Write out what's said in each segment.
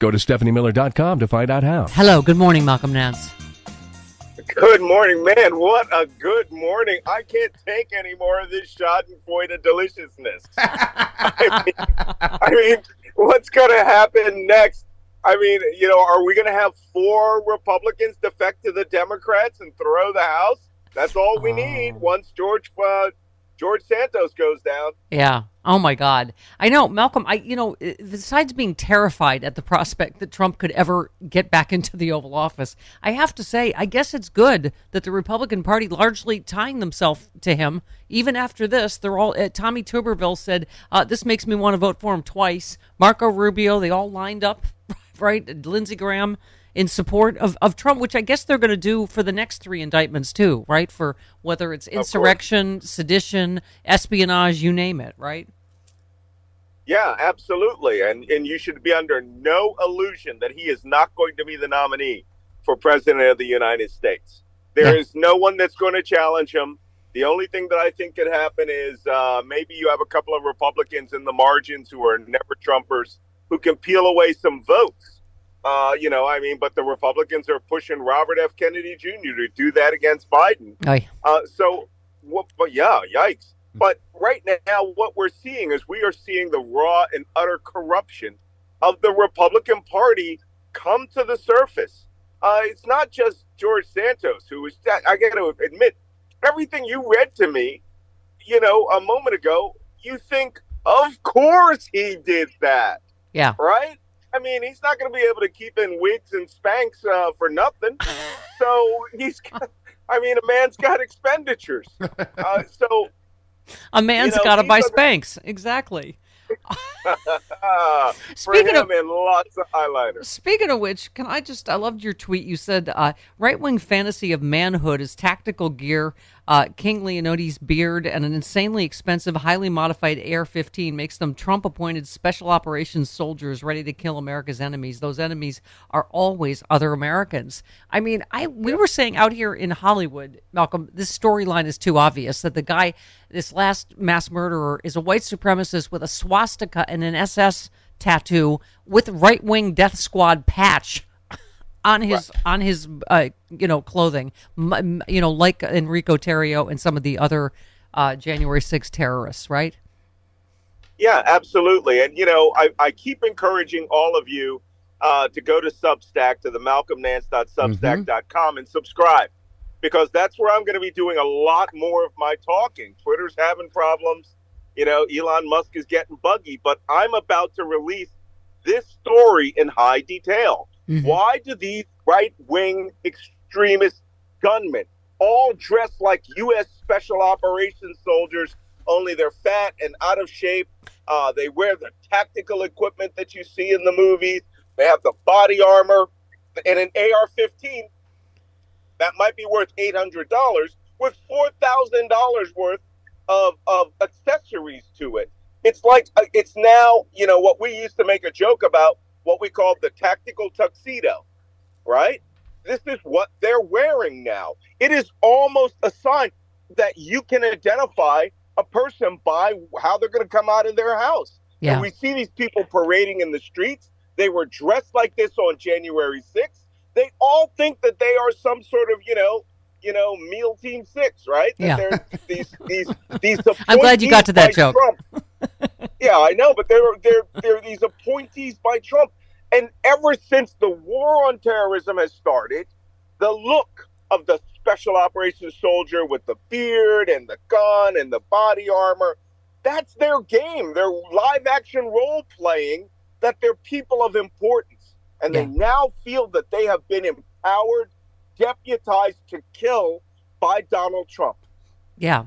Go to StephanieMiller.com to find out how. Hello, good morning, Malcolm Nance. Good morning, man. What a good morning. I can't take any more of this Schadenfreude deliciousness. I, mean, I mean, what's going to happen next? I mean, you know, are we going to have four Republicans defect to the Democrats and throw the House? That's all we need once George uh, George Santos goes down. Yeah. Oh my God. I know, Malcolm. I you know, besides being terrified at the prospect that Trump could ever get back into the Oval Office, I have to say, I guess it's good that the Republican Party largely tying themselves to him. Even after this, they're all. Uh, Tommy Tuberville said, uh, "This makes me want to vote for him twice." Marco Rubio, they all lined up, right? Lindsey Graham in support of, of Trump, which I guess they're going to do for the next three indictments too, right? For whether it's insurrection, sedition, espionage, you name it, right? Yeah, absolutely. And and you should be under no illusion that he is not going to be the nominee for president of the United States. There Yeah. is no one that's going to challenge him. The only thing that I think could happen is uh, maybe you have a couple of Republicans in the margins who are never Trumpers who can peel away some votes. Uh, you know, I mean, but the Republicans are pushing Robert F. Kennedy Jr. to do that against Biden. Uh, so, what, but yeah, yikes. But right now, what we're seeing is we are seeing the raw and utter corruption of the Republican Party come to the surface. Uh, it's not just George Santos who is. I got to admit, everything you read to me, you know, a moment ago, you think, of course he did that, Yeah. right? I mean, he's not going to be able to keep in wigs and spanks uh, for nothing. So he's. I mean, a man's got expenditures. Uh, so A man's know, got to buy spanks. Exactly. Speaking of- and lots of highlighters. Speaking of which, can I just, I loved your tweet. You said, uh, right wing fantasy of manhood is tactical gear, uh, King Leonidas' beard, and an insanely expensive, highly modified AR 15 makes them Trump appointed special operations soldiers ready to kill America's enemies. Those enemies are always other Americans. I mean, I we were saying out here in Hollywood, Malcolm, this storyline is too obvious that the guy, this last mass murderer, is a white supremacist with a swastika and an SS tattoo with right wing death squad patch on his on his uh, you know clothing. M- m- you know like Enrique Tarrio and some of the other uh, January 6 terrorists right? Yeah, absolutely. And, you know, I, I keep encouraging all of you uh, to go to Substack, to the malcolmnance.substack.com and subscribe because that's where I'm going to be doing a lot more of my talking. Twitter's having problems. You know, Elon Musk is getting buggy, but I'm about to release this story in high detail. Why do these right wing extremist gunmen all dress like U.S. Special Operations soldiers, only they're fat and out of shape? Uh, they wear the tactical equipment that you see in the movies. They have the body armor and an AR 15 that might be worth $800 with $4,000 worth of, of accessories to it. It's like uh, it's now, you know, what we used to make a joke about, what we called the tactical tuxedo, right? This is what they're wearing now. It is almost a sign that you can identify a person by how they're going to come out of their house. Yeah. And we see these people parading in the streets. They were dressed like this on January 6th. They all think that they are some sort of, you know, you know, meal team six, right? That Yeah. these these these I'm glad you got to that appointees by joke. Trump. yeah, I know, but they're they're they're these appointees by Trump. And ever since the war on terrorism has started, the look of the special operations soldier with the beard and the gun and the body armor, that's their game. They're live action role playing that they're people of importance. And they now feel that they have been empowered, deputized to kill by Donald Trump. Yeah.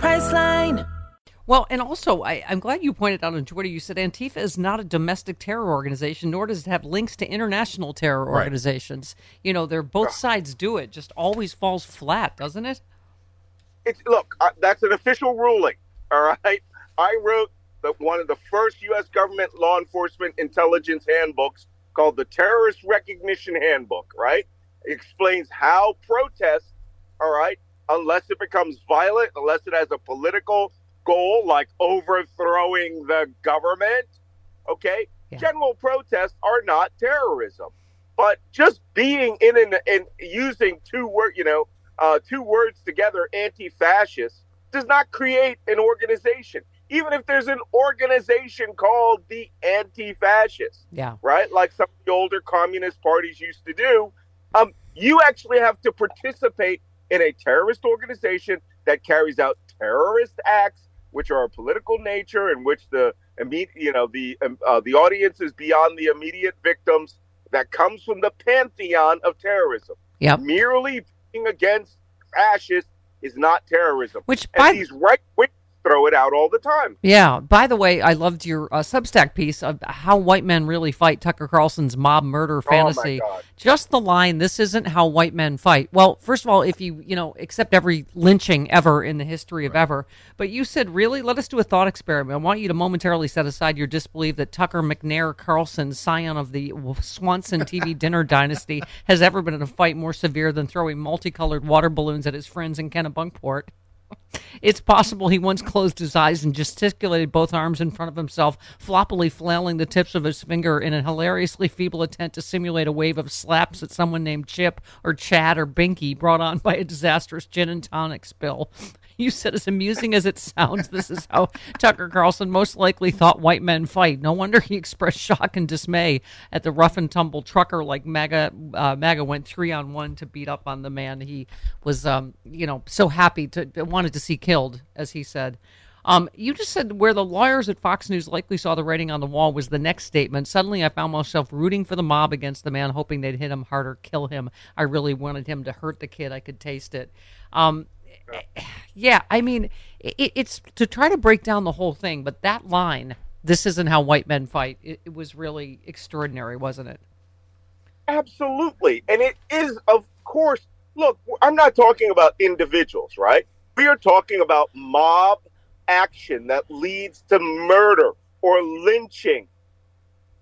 Priceline. Well, and also, I, I'm glad you pointed out on Twitter. You said Antifa is not a domestic terror organization, nor does it have links to international terror organizations. You know, they're both sides do it. Just always falls flat, doesn't it? It's look, uh, that's an official ruling. All right, I wrote the, one of the first U.S. government law enforcement intelligence handbooks called the Terrorist Recognition Handbook. Right, it explains how protests, all right, unless it becomes violent, unless it has a political goal like overthrowing the government, okay, Yeah. general protests are not terrorism. But just being in an and using two word, you know, uh, two words together, anti-fascist, does not create an organization. Even if there's an organization called the anti-fascist, Yeah. right? Like some of the older communist parties used to do. Um, you actually have to participate in a terrorist organization that carries out terrorist acts, which are of political nature, in which the immediate, you know, the um, uh, the audience is beyond the immediate victims. That comes from the pantheon of terrorism. Yep. Merely being against fascists is not terrorism. Which, and by- these right wing throw it out all the time. Yeah. By the way, I loved your uh, Substack piece of how white men really fight Tucker Carlson's mob murder fantasy. God. Just the line, "This isn't how white men fight." Well, first of all, if you you know accept every lynching ever in the history of ever, but you said really, let us do a thought experiment. I want you to momentarily set aside your disbelief that Tucker McNear Carlson, scion of the Swanson TV dinner dynasty, has ever been in a fight more severe than throwing multicolored water balloons at his friends in Kennebunkport. It's possible he once closed his eyes and gesticulated both arms in front of himself, floppily flailing the tips of his finger in a hilariously feeble attempt to simulate a wave of slaps at someone named Chip or Chad or Binky brought on by a disastrous gin and tonic spill. You said, as amusing as it sounds, this is how Tucker Carlson most likely thought white men fight. No wonder he expressed shock and dismay at the rough and tumble trucker like MAGA. Uh, MAGA went three on one to beat up on the man he was, um, you know, so happy to wanted to see killed, as he said. Um, you just said where the lawyers at Fox News likely saw the writing on the wall was the next statement. Suddenly, I found myself rooting for the mob against the man, hoping they'd hit him harder, kill him. I really wanted him to hurt the kid. I could taste it. Um, yeah, I mean, it, it's to try to break down the whole thing, but that line this isn't how white men fight. It, it was really extraordinary, wasn't it? Absolutely. And it is, of course, look, I'm not talking about individuals, right? We are talking about mob action that leads to murder or lynching,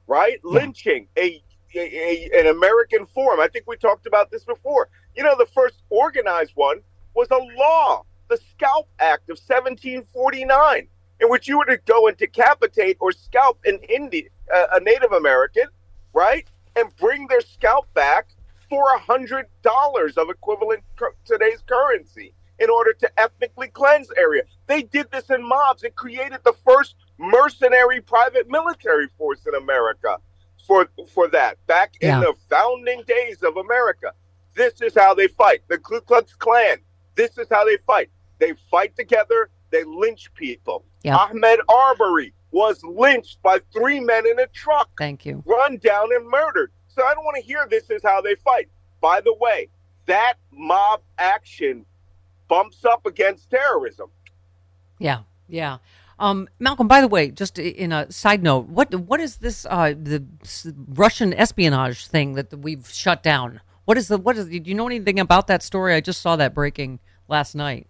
right? Yeah. Lynching, a, a, a, an American form. I think we talked about this before. You know, the first organized one was a law, the Scalp Act of 1749, in which you were to go and decapitate or scalp an Indian, uh, a Native American, right? and bring their scalp back for a hundred dollars of equivalent today's currency in order to ethnically cleanse area. They did this in mobs. It created the first mercenary private military force in America for for that back yeah. in the founding days of America. This is how they fight. The Ku Klux Klan. This is how they fight. They fight together. They lynch people. Yeah. Ahmaud Arbery was lynched by three men in a truck. Thank you. Run down and murdered. So I don't want to hear this is how they fight. By the way, that mob action bumps up against terrorism. Yeah, yeah. Um, Malcolm, by the way, just in a side note, what what is this uh, the Russian espionage thing that we've shut down? What is the what is? Do you know anything about that story? I just saw that breaking last night.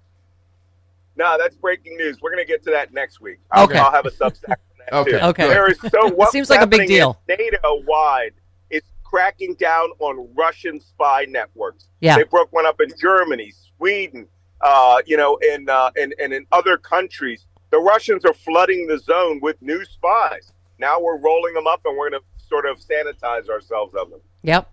No, that's breaking news. We're going to get to that next week. I'll, okay. I'll have a substack. okay. Too. Okay. There is so what seems like a big deal. NATO wide is cracking down on Russian spy networks. Yeah. They broke one up in Germany, Sweden, uh, you know, in, uh, and, and in other countries. The Russians are flooding the zone with new spies. Now we're rolling them up, and we're going to sort of sanitize ourselves of them. Yep.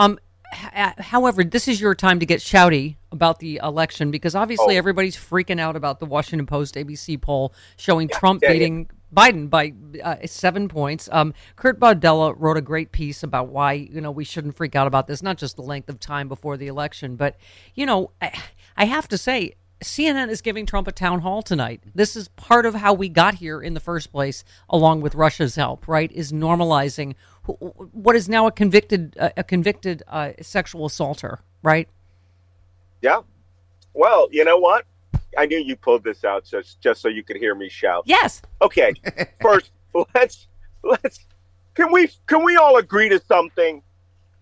Um, however, this is your time to get shouty about the election because obviously oh. everybody's freaking out about the Washington Post ABC poll showing yeah, Trump yeah, beating yeah. Biden by uh, seven points. Um, Kurt Bardella wrote a great piece about why you know we shouldn't freak out about this, not just the length of time before the election, but you know I, I have to say CNN is giving Trump a town hall tonight. This is part of how we got here in the first place, along with Russia's help. Right? Is normalizing what is now a convicted a convicted uh, sexual assaulter. Right? Yeah. Well, you know what? I knew you pulled this out just just so you could hear me shout. Yes. Okay. First, let's let's can we can we all agree to something?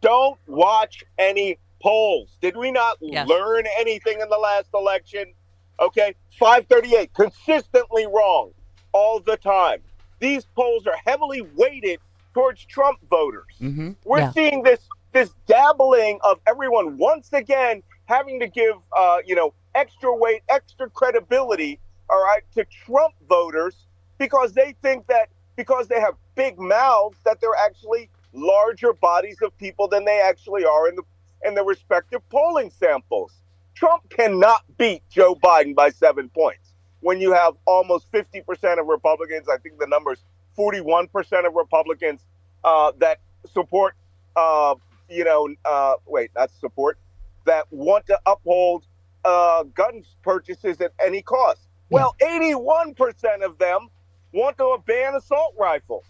Don't watch any polls. Did we not yes. learn anything in the last election? Okay, 538, consistently wrong all the time. These polls are heavily weighted towards Trump voters. Mm-hmm. We're yeah. seeing this this dabbling of everyone once again having to give uh, you know extra weight, extra credibility, all right, to Trump voters because they think that because they have big mouths that they're actually larger bodies of people than they actually are in the in the respective polling samples. Trump cannot beat Joe Biden by seven points when you have almost 50% of Republicans, I think the number's 41% of Republicans uh, that support, uh, you know, uh, wait, not support, that want to uphold uh, gun purchases at any cost. Well, 81% of them want to ban assault rifles.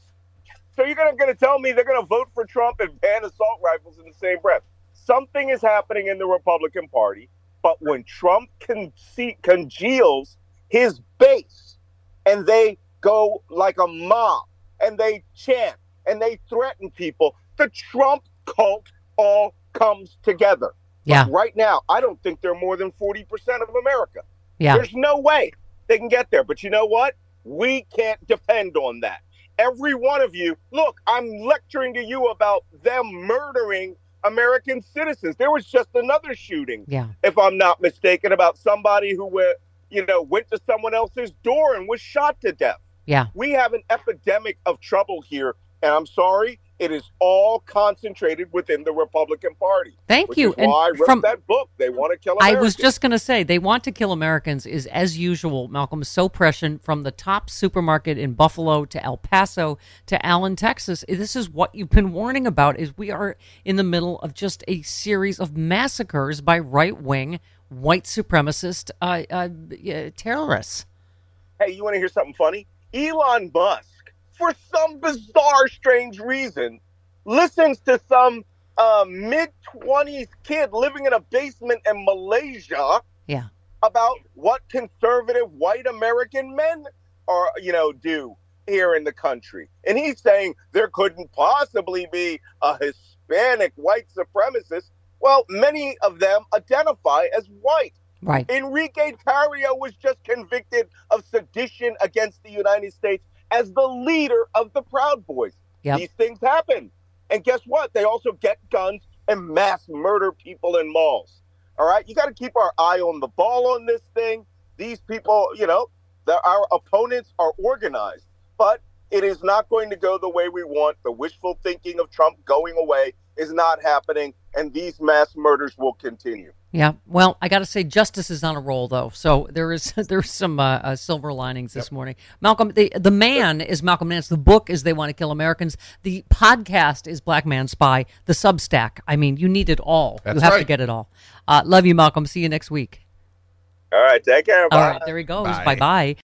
So you're going to tell me they're going to vote for Trump and ban assault rifles in the same breath? Something is happening in the Republican Party. But when Trump con- congeals his base and they go like a mob and they chant and they threaten people, the Trump cult all comes together. Yeah. But right now, I don't think they're more than 40% of America. Yeah. There's no way they can get there. But you know what? We can't depend on that. Every one of you, look, I'm lecturing to you about them murdering American citizens. There was just another shooting, yeah. if I'm not mistaken, about somebody who went, you know, went to someone else's door and was shot to death. Yeah. We have an epidemic of trouble here, and I'm sorry, It is all concentrated within the Republican Party. Thank you. Is why I wrote from, that book. They want to kill I was just going to say they want to kill Americans is as usual. Malcolm so prescient from the top supermarket in Buffalo to El Paso to Allen, Texas. This is what you've been warning about. Is we are in the middle of just a series of massacres by right wing white supremacist uh, uh, terrorists. Hey, you want to hear something funny? Elon Musk, for some bizarre, strange reason, listens to some uh, mid 20s kid living in a basement in Malaysia Yeah. about what conservative white American men are, you know, do here in the country. And he's saying there couldn't possibly be a Hispanic white supremacist. Well, many of them identify as white. Right. Enrique Tarrio was just convicted of sedition against the United States as the leader of the Proud Boys. Yep. These things happen. And guess what? They also get guns and mass murder people in malls. All right? You got to keep our eye on the ball on this thing. These people, you know, our opponents are organized, but it is not going to go the way we want. The wishful thinking of Trump going away is not happening, and these mass murders will continue. Yeah. Well, I got to say, justice is on a roll, though. So there is there's some uh, uh, silver linings this morning. Malcolm, the the man is Malcolm Nance. The book is They Want to Kill Americans. The podcast is Black Man Spy. The Substack. I mean, you need it all. That's you have to get it all. Uh, love you, Malcolm. See you next week. All right, take care. All Bye. right, there he goes. Bye. Bye bye.